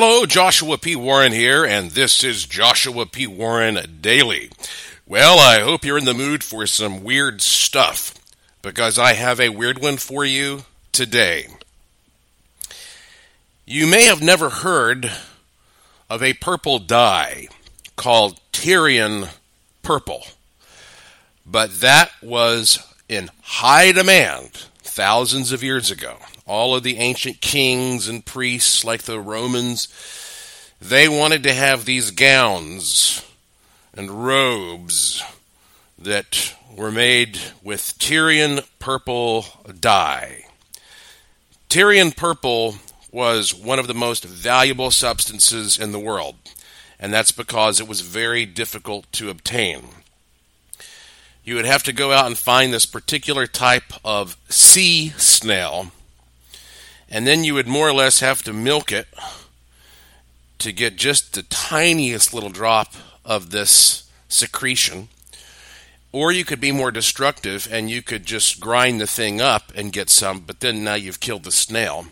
Hello, Joshua P. Warren here, and this is Joshua P. Warren Daily. Well, I hope you're in the mood for some weird stuff, because I have a weird one for you today. You may have never heard of a purple dye called Tyrian purple, but that was in high demand thousands of years ago all of the ancient kings and priests, like the Romans, they wanted to have these gowns and robes that were made with Tyrian purple dye. Tyrian purple was one of the most valuable substances in the world, and that's because it was very difficult to obtain. You would have to go out and find this particular type of sea snail and then you would more or less have to milk it to get just the tiniest little drop of this secretion. Or you could be more destructive and you could just grind the thing up and get some, but then now you've killed the snail.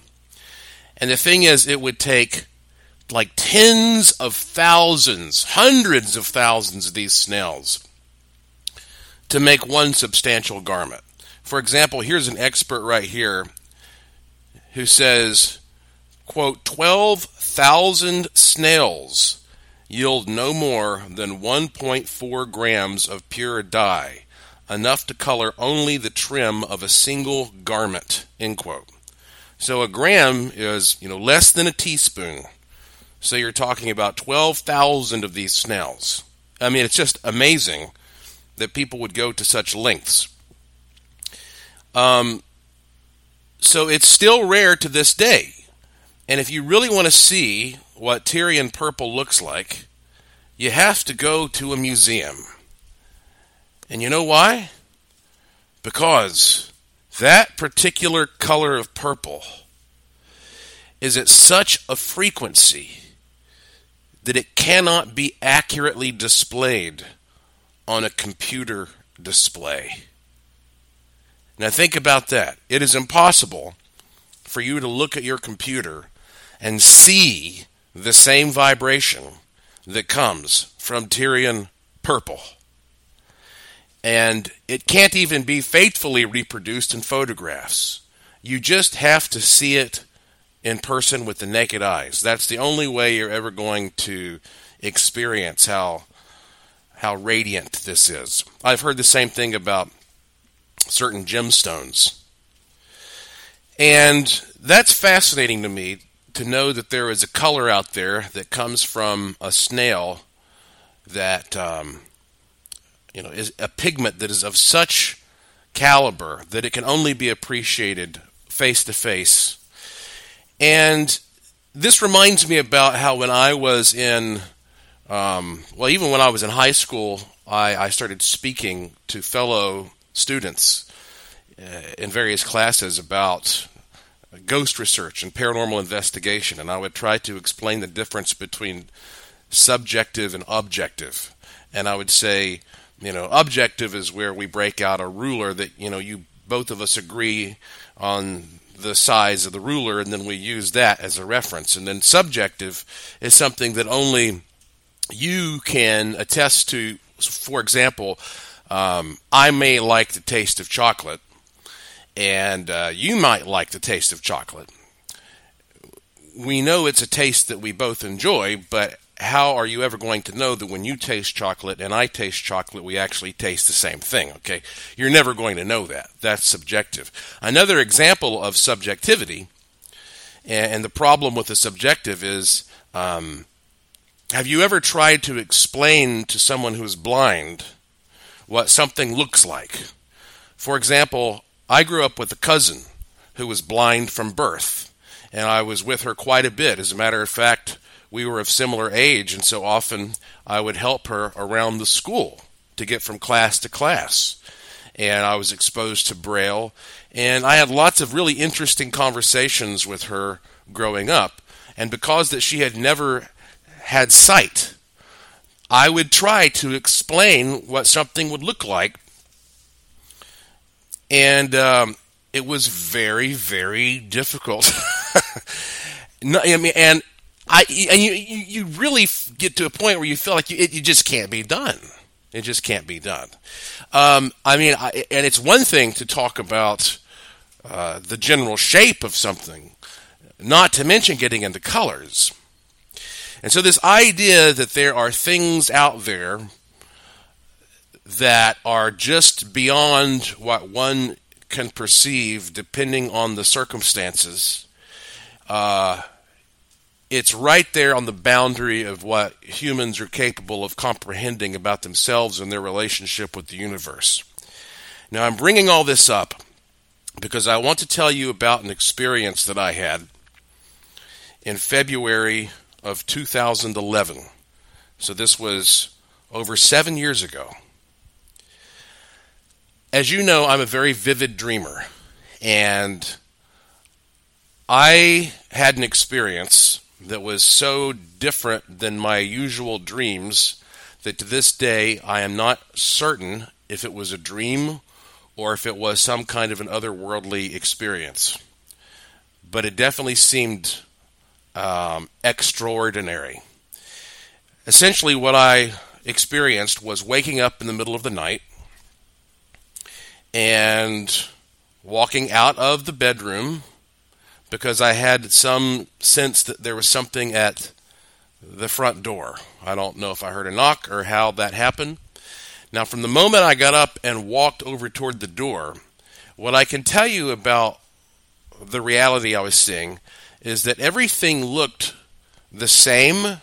And the thing is, it would take like tens of thousands, hundreds of thousands of these snails to make one substantial garment. For example, here's an expert right here who says, quote, 12,000 snails yield no more than 1.4 grams of pure dye, enough to color only the trim of a single garment, end quote. So a gram is, you know, less than a teaspoon. So you're talking about 12,000 of these snails. I mean, it's just amazing that people would go to such lengths. Um, so it's still rare to this day. And if you really want to see what Tyrian purple looks like, you have to go to a museum. And you know why? Because that particular color of purple is at such a frequency that it cannot be accurately displayed on a computer display. Now, think about that. It is impossible for you to look at your computer and see the same vibration that comes from Tyrian purple. And it can't even be faithfully reproduced in photographs. You just have to see it in person with the naked eyes. That's the only way you're ever going to experience how how radiant this is. I've heard the same thing about certain gemstones. And that's fascinating to me to know that there is a color out there that comes from a snail that um, you know is a pigment that is of such caliber that it can only be appreciated face to face. And this reminds me about how when I was in, um, well, even when I was in high school, I, I started speaking to fellow students uh, in various classes about ghost research and paranormal investigation, and I would try to explain the difference between subjective and objective. And I would say, you know, objective is where we break out a ruler that, you know, you both of us agree on the size of the ruler, and then we use that as a reference. And then subjective is something that only you can attest to. For example, um, I may like the taste of chocolate, and uh, you might like the taste of chocolate. We know it's a taste that we both enjoy, but how are you ever going to know that when you taste chocolate and I taste chocolate, we actually taste the same thing? Okay, you're never going to know that. That's subjective. Another example of subjectivity, and the problem with the subjective is. Um, have you ever tried to explain to someone who's blind what something looks like. For example, I grew up with a cousin who was blind from birth, and I was with her quite a bit. As a matter of fact, we were of similar age, and so often I would help her around the school to get from class to class. And I was exposed to Braille, and I had lots of really interesting conversations with her growing up. And because that she had never had sight, I would try to explain what something would look like. And um, it was very, very difficult. no, I mean, and I and you you really get to a point where you feel like you, it, you just can't be done. It just can't be done. Um, I mean, I, and it's one thing to talk about uh, the general shape of something, not to mention getting into colors. And so, this idea that there are things out there that are just beyond what one can perceive, depending on the circumstances, uh, it's right there on the boundary of what humans are capable of comprehending about themselves and their relationship with the universe. Now, I'm bringing all this up because I want to tell you about an experience that I had in February of 2011. So, this was over seven years ago. As you know, I'm a very vivid dreamer, and I had an experience that was so different than my usual dreams that to this day I am not certain if it was a dream or if it was some kind of an otherworldly experience. But it definitely seemed um, extraordinary. Essentially, what I experienced was waking up in the middle of the night and walking out of the bedroom because I had some sense that there was something at the front door. I don't know if I heard a knock or how that happened. Now, from the moment I got up and walked over toward the door, what I can tell you about the reality I was seeing is that everything looked the same,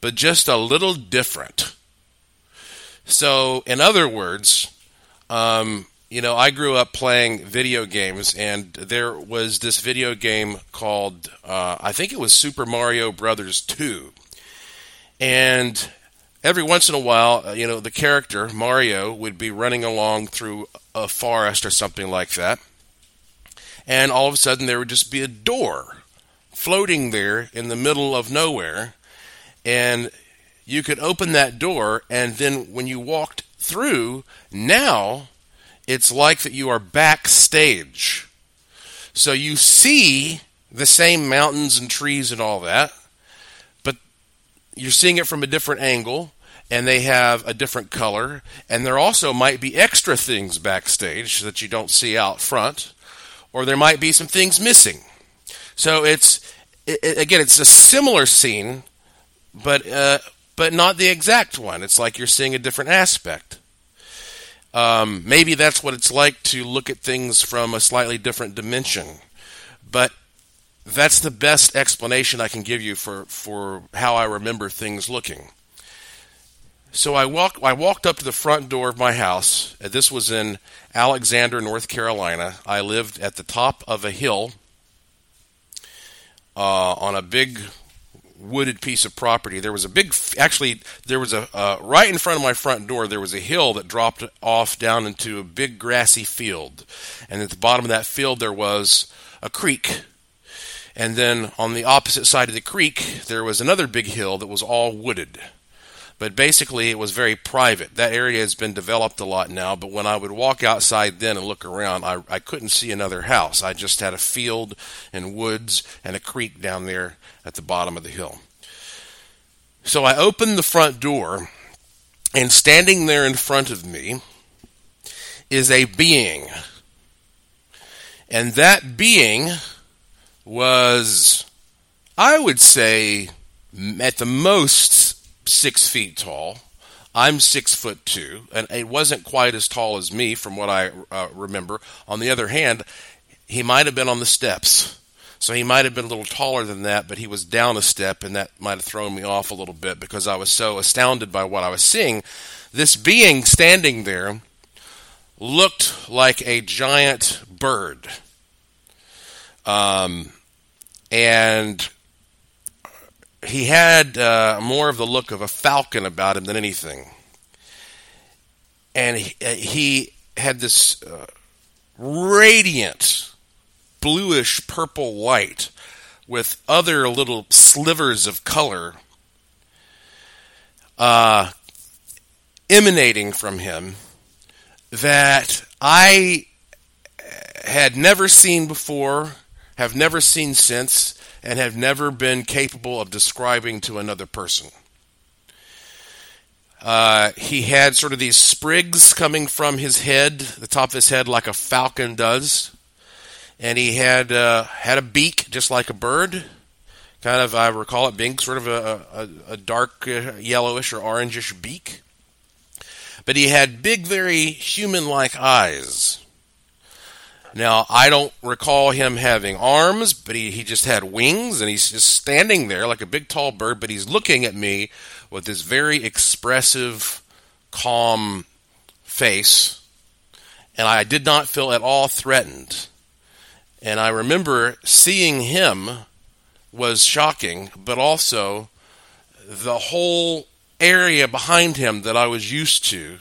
but just a little different. So, in other words, um, you know, I grew up playing video games, and there was this video game called, uh, I think it was Super Mario Brothers 2. And every once in a while, uh, you know, the character, Mario, would be running along through a forest or something like that. And all of a sudden, there would just be a door floating there in the middle of nowhere. And you could open that door, and then when you walked through, now it's like that you are backstage. So you see the same mountains and trees and all that, but you're seeing it from a different angle and they have a different color and there also might be extra things backstage that you don't see out front or there might be some things missing. So it's it, again it's a similar scene but uh, but not the exact one. It's like you're seeing a different aspect. Um, maybe that's what it's like to look at things from a slightly different dimension. But that's the best explanation I can give you for, for how I remember things looking. So I walked I walked up to the front door of my house. This was in Alexander, North Carolina. I lived at the top of a hill uh, on a big wooded piece of property. There was a big, actually, there was a uh, right in front of my front door. There was a hill that dropped off down into a big grassy field, and at the bottom of that field there was a creek. And then on the opposite side of the creek, there was another big hill that was all wooded. But basically, it was very private. That area has been developed a lot now, but when I would walk outside then and look around, I, I couldn't see another house. I just had a field and woods and a creek down there at the bottom of the hill. So I opened the front door, and standing there in front of me is a being. And that being was, I would say, at the most six feet tall. I'm six foot two, and it wasn't quite as tall as me from what I uh, remember. On the other hand, he might have been on the steps. So he might have been a little taller than that, but he was down a step, and that might have thrown me off a little bit because I was so astounded by what I was seeing. This being standing there looked like a giant bird. Um, and he had uh, more of the look of a falcon about him than anything. And he, uh, he had this uh, radiant bluish purple light with other little slivers of color uh, emanating from him that I had never seen before, have never seen since, and have never been capable of describing to another person. Uh, he had sort of these sprigs coming from his head, the top of his head, like a falcon does, and he had uh, had a beak just like a bird. Kind of, I recall it being sort of a, a, a dark uh, yellowish or orangish beak. But he had big, very human-like eyes. Now, I don't recall him having arms, but he, he just had wings, and he's just standing there like a big, tall bird, but he's looking at me with this very expressive, calm face, and I did not feel at all threatened. And I remember seeing him was shocking, but also the whole area behind him that I was used to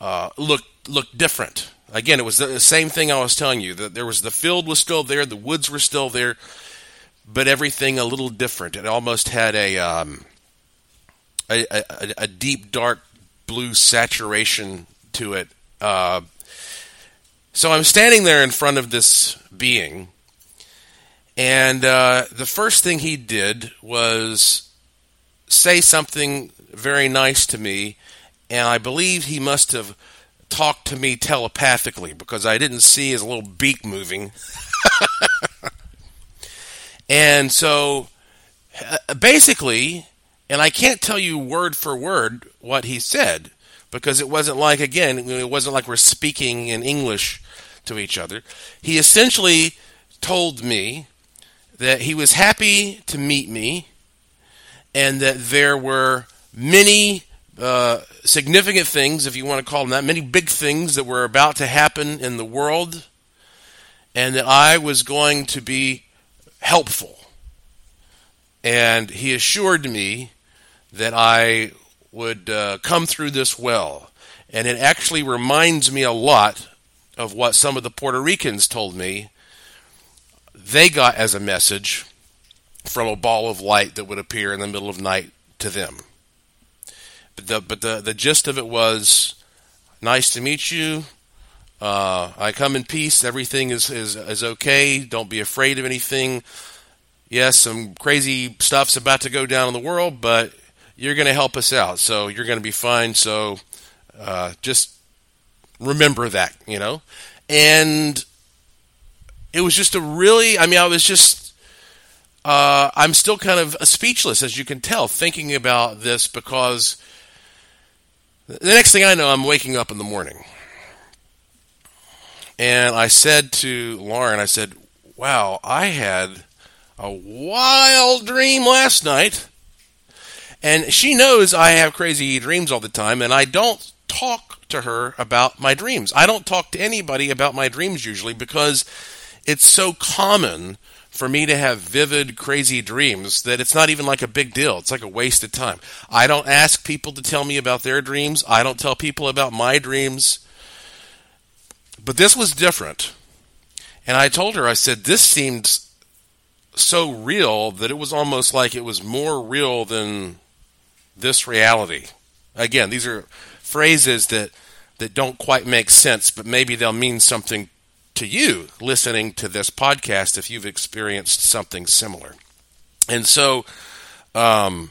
uh, looked looked different. Again, it was the same thing I was telling you that there was the field was still there, the woods were still there, but everything a little different. It almost had a um, a, a, a, deep dark blue saturation to it. Uh, so I'm standing there in front of this being, and uh, the first thing he did was say something very nice to me, and I believe he must have talked to me telepathically because I didn't see his little beak moving. and so uh, basically, and I can't tell you word for word what he said because it wasn't like, again, it wasn't like we're speaking in English to each other. He essentially told me that he was happy to meet me and that there were many uh, significant things, if you want to call them that, many big things that were about to happen in the world, and that I was going to be helpful. And he assured me that I would uh, come through this well. And it actually reminds me a lot of what some of the Puerto Ricans told me they got as a message from a ball of light that would appear in the middle of night to them. The, but the, the gist of it was nice to meet you. Uh, I come in peace. Everything is, is, is okay. Don't be afraid of anything. Yes, some crazy stuff's about to go down in the world, but you're going to help us out. So you're going to be fine. So uh, just remember that, you know? And it was just a really, I mean, I was just, uh, I'm still kind of speechless, as you can tell, thinking about this because the next thing I know, I'm waking up in the morning. And I said to Lauren, I said, wow, I had a wild dream last night and she knows I have crazy dreams all the time, and I don't talk to her about my dreams. I don't talk to anybody about my dreams usually because it's so common for me to have vivid, crazy dreams that it's not even like a big deal. It's like a waste of time. I don't ask people to tell me about their dreams, I don't tell people about my dreams. But this was different. And I told her, I said, this seemed so real that it was almost like it was more real than this reality. Again, these are phrases that, that don't quite make sense, but maybe they'll mean something to you listening to this podcast if you've experienced something similar. And so um,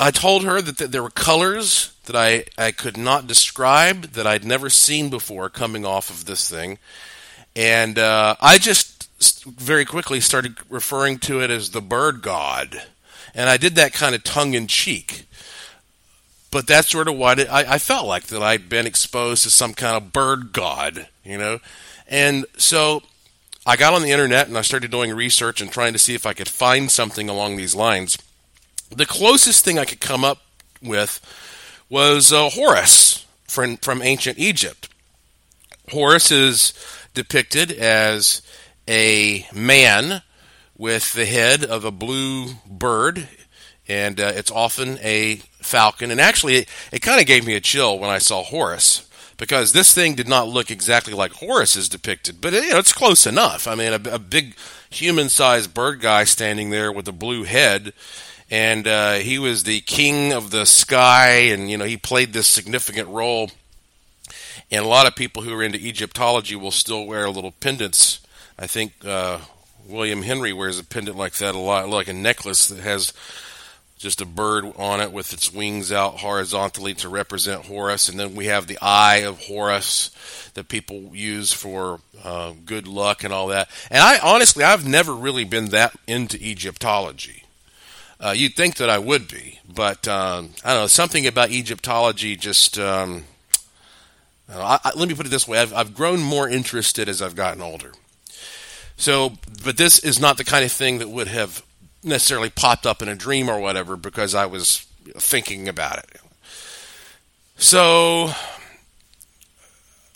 I told her that, there were colors that I, I could not describe, that I'd never seen before coming off of this thing. And uh, I just very quickly started referring to it as the bird god and I did that kind of tongue in cheek. But that's sort of what it, I, I felt like that I'd been exposed to some kind of bird god, you know. And so I got on the internet and I started doing research and trying to see if I could find something along these lines. The closest thing I could come up with was uh, Horus from, from ancient Egypt. Horus is depicted as a man with the head of a blue bird, and uh, it's often a falcon. And actually, it, it kind of gave me a chill when I saw Horus because this thing did not look exactly like Horus is depicted, but you know, it's close enough. I mean, a, a big human-sized bird guy standing there with a blue head, and uh, he was the king of the sky, and you know he played this significant role. And a lot of people who are into Egyptology will still wear little pendants. I think uh, William Henry wears a pendant like that a lot, like a necklace that has just a bird on it with its wings out horizontally to represent Horus. And then we have the eye of Horus that people use for uh, good luck and all that. And I honestly, I've never really been that into Egyptology. Uh, you'd think that I would be, but um, I don't know. Something about Egyptology just. Um, I, I, let me put it this way I've, I've grown more interested as I've gotten older. So, but this is not the kind of thing that would have necessarily popped up in a dream or whatever because I was thinking about it. So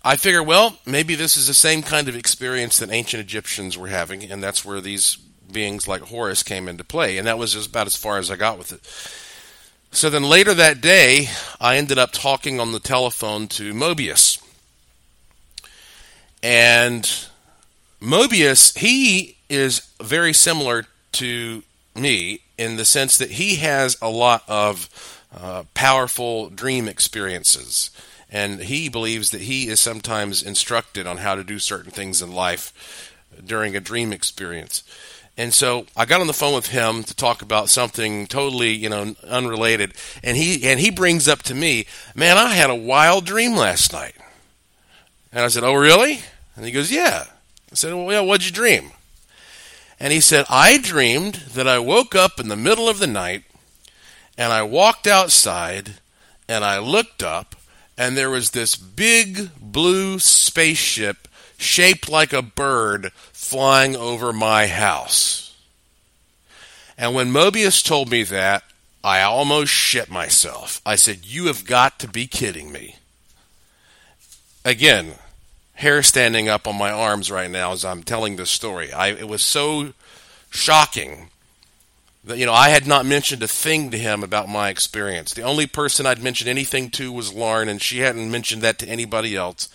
I figure, well, maybe this is the same kind of experience that ancient Egyptians were having, and that's where these beings like Horus came into play. And that was just about as far as I got with it. So then later that day, I ended up talking on the telephone to Mobius. And Mobius, he is very similar to me in the sense that he has a lot of uh, powerful dream experiences. And he believes that he is sometimes instructed on how to do certain things in life during a dream experience. And so I got on the phone with him to talk about something totally, you know, unrelated. And he and he brings up to me, "Man, I had a wild dream last night." And I said, "Oh, really?" And he goes, "Yeah." I said, "Well, yeah, what'd you dream?" And he said, I dreamed that I woke up in the middle of the night and I walked outside and I looked up and there was this big blue spaceship shaped like a bird flying over my house. And when Mobius told me that, I almost shit myself. I said, You have got to be kidding me. Again, hair standing up on my arms right now as I'm telling this story. I, it was so shocking that, you know, I had not mentioned a thing to him about my experience. The only person I'd mentioned anything to was Lauren, and she hadn't mentioned that to anybody else.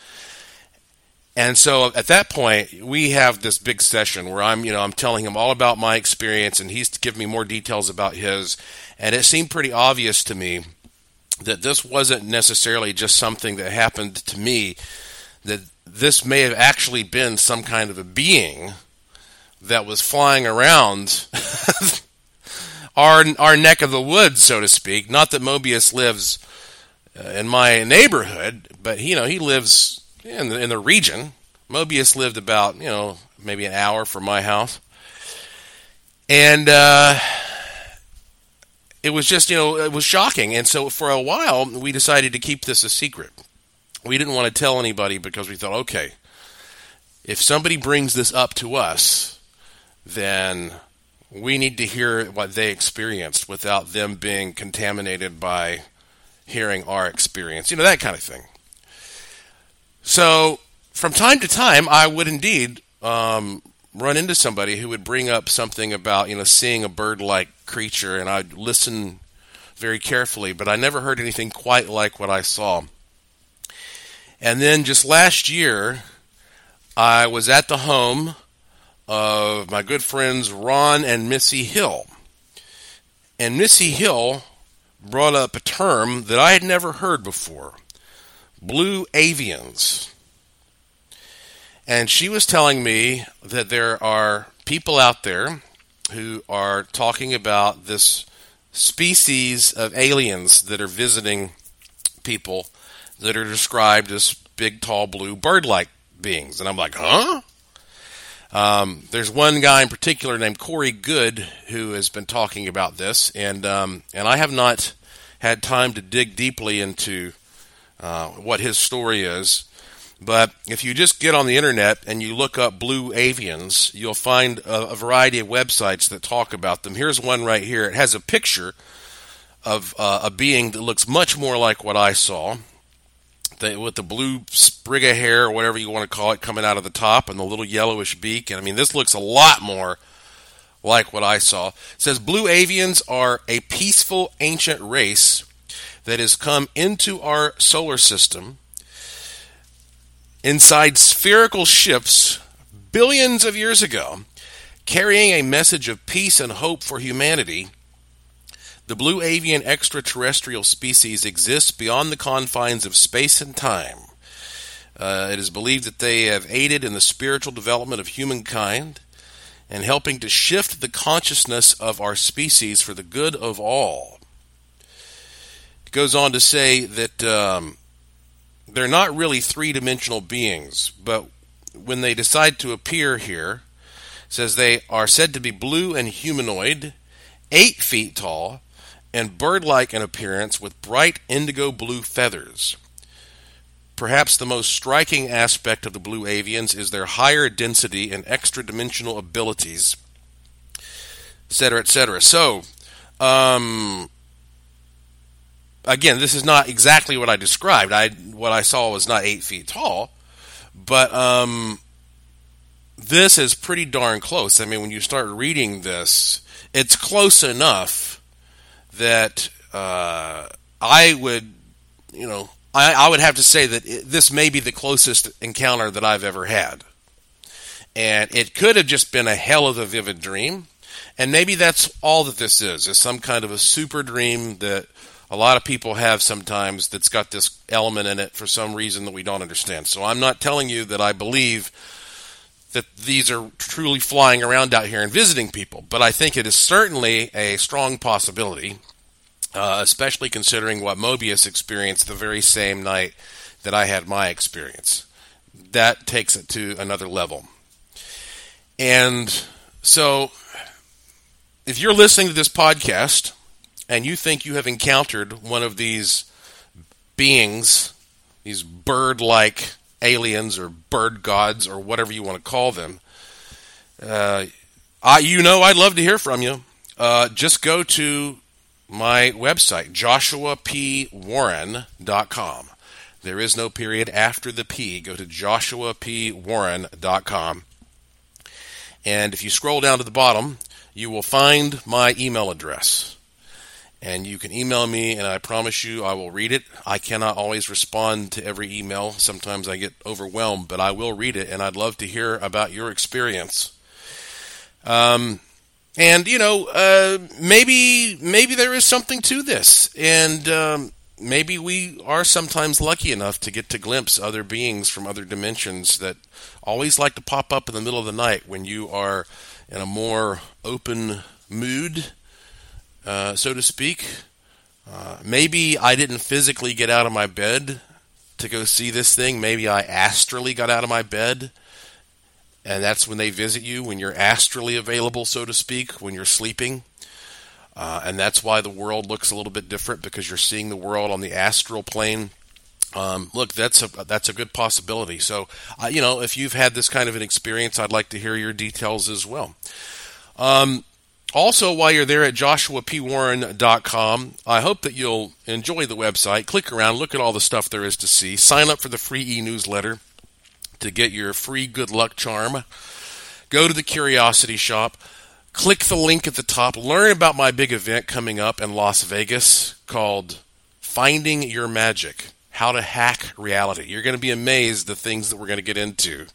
And so at that point, we have this big session where I'm, you know, I'm telling him all about my experience, and he's giving me more details about his. And it seemed pretty obvious to me that this wasn't necessarily just something that happened to me that this may have actually been some kind of a being that was flying around our our neck of the woods, so to speak. Not that Mobius lives uh, in my neighborhood, but you know he lives in the, in the region. Mobius lived about you know maybe an hour from my house, and uh, it was just you know it was shocking. And so for a while we decided to keep this a secret we didn't want to tell anybody because we thought, okay, if somebody brings this up to us, then we need to hear what they experienced without them being contaminated by hearing our experience, you know, that kind of thing. So, from time to time, I would indeed um, run into somebody who would bring up something about, you know, seeing a bird like creature, and I'd listen very carefully, but I never heard anything quite like what I saw. And then just last year, I was at the home of my good friends Ron and Missy Hill. And Missy Hill brought up a term that I had never heard before blue avians. And she was telling me that there are people out there who are talking about this species of aliens that are visiting people that are described as big, tall, blue, bird like beings. And I'm like, huh? Um, there's one guy in particular named Corey Goode who has been talking about this, and um, and I have not had time to dig deeply into uh, what his story is. But if you just get on the internet and you look up blue avians, you'll find a, a variety of websites that talk about them. Here's one right here. It has a picture of uh, a being that looks much more like what I saw the, with the blue sprig of hair or whatever you want to call it coming out of the top and the little yellowish beak. And I mean, this looks a lot more like what I saw. It says blue avians are a peaceful ancient race that has come into our solar system inside spherical ships billions of years ago, carrying a message of peace and hope for humanity the blue avian extraterrestrial species exists beyond the confines of space and time. Uh, it is believed that they have aided in the spiritual development of humankind, and helping to shift the consciousness of our species for the good of all. It goes on to say that um, they're not really three dimensional beings, but when they decide to appear here, says they are said to be blue and humanoid, eight feet tall, and bird like in appearance with bright indigo blue feathers. Perhaps the most striking aspect of the blue avians is their higher density and extra dimensional abilities, etc., etc. So, um, again, this is not exactly what I described. I what I saw was not eight feet tall, but um, this is pretty darn close. I mean, when you start reading this, it's close enough that uh, I would, you know, I, I, would have to say that it, this may be the closest encounter that I've ever had. And it could have just been a hell of a vivid dream. And maybe that's all that this is, is some kind of a super dream that a lot of people have sometimes that's got this element in it for some reason that we don't understand. So I'm not telling you that I believe that these are truly flying around out here and visiting people, but I think it is certainly a strong possibility, uh, especially considering what Mobius experienced the very same night that I had my experience. That takes it to another level. And so, if you're listening to this podcast, and you think you have encountered one of these beings, these bird like aliens or bird gods or whatever you want to call them, uh, I, you know I'd love to hear from you. Uh, just go to my website, joshuapwarren.com. There is no period after the P. Go to joshuapwarren.com. And if you scroll down to the bottom, you will find my email address and you can email me and I promise you I will read it. I cannot always respond to every email. Sometimes I get overwhelmed, but I will read it and I'd love to hear about your experience. Um, and you know, uh, maybe maybe there is something to this, and um, maybe we are sometimes lucky enough to get to glimpse other beings from other dimensions that always like to pop up in the middle of the night when you are in a more open mood uh, so to speak. Uh, maybe I didn't physically get out of my bed to go see this thing. Maybe I astrally got out of my bed, and that's when they visit you, when you're astrally available, so to speak, when you're sleeping. Uh, and that's why the world looks a little bit different because you're seeing the world on the astral plane. Um, look, that's a that's a good possibility. So, uh, you know, if you've had this kind of an experience, I'd like to hear your details as well. Um, also, while you're there at joshuapwarren.com, I hope that you'll enjoy the website. Click around, look at all the stuff there is to see. Sign up for the free e newsletter to get your free good luck charm. Go to the Curiosity Shop. Click the link at the top. Learn about my big event coming up in Las Vegas called Finding Your Magic How to Hack Reality. You're going to be amazed the things that we're going to get into.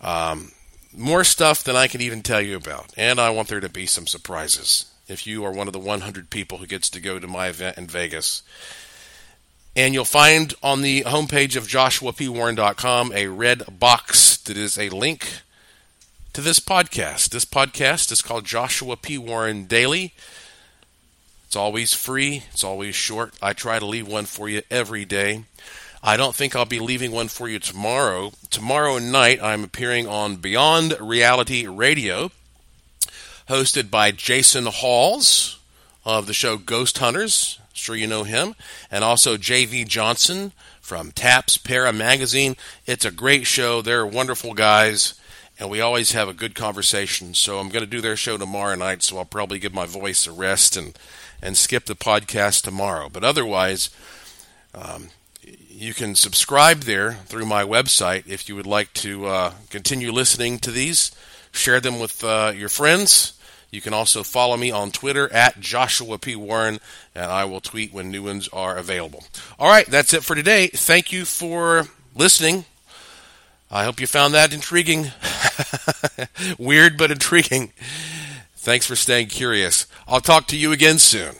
Um, more stuff than I can even tell you about. And I want there to be some surprises if you are one of the 100 people who gets to go to my event in Vegas. And you'll find on the homepage of joshuapwarren.com a red box that is a link to this podcast. This podcast is called Joshua P. Warren Daily. It's always free, it's always short. I try to leave one for you every day. I don't think I'll be leaving one for you tomorrow. Tomorrow night, I'm appearing on Beyond Reality Radio, hosted by Jason Hawes of the show Ghost Hunters. Sure, you know him. And also J.V. Johnson from Taps Para Magazine. It's a great show. They're wonderful guys, and we always have a good conversation. So I'm going to do their show tomorrow night, so I'll probably give my voice a rest and, and skip the podcast tomorrow. But otherwise, um, you can subscribe there through my website if you would like to uh, continue listening to these. Share them with uh, your friends. You can also follow me on Twitter at Joshua P. Warren, and I will tweet when new ones are available. All right, that's it for today. Thank you for listening. I hope you found that intriguing. Weird, but intriguing. Thanks for staying curious. I'll talk to you again soon.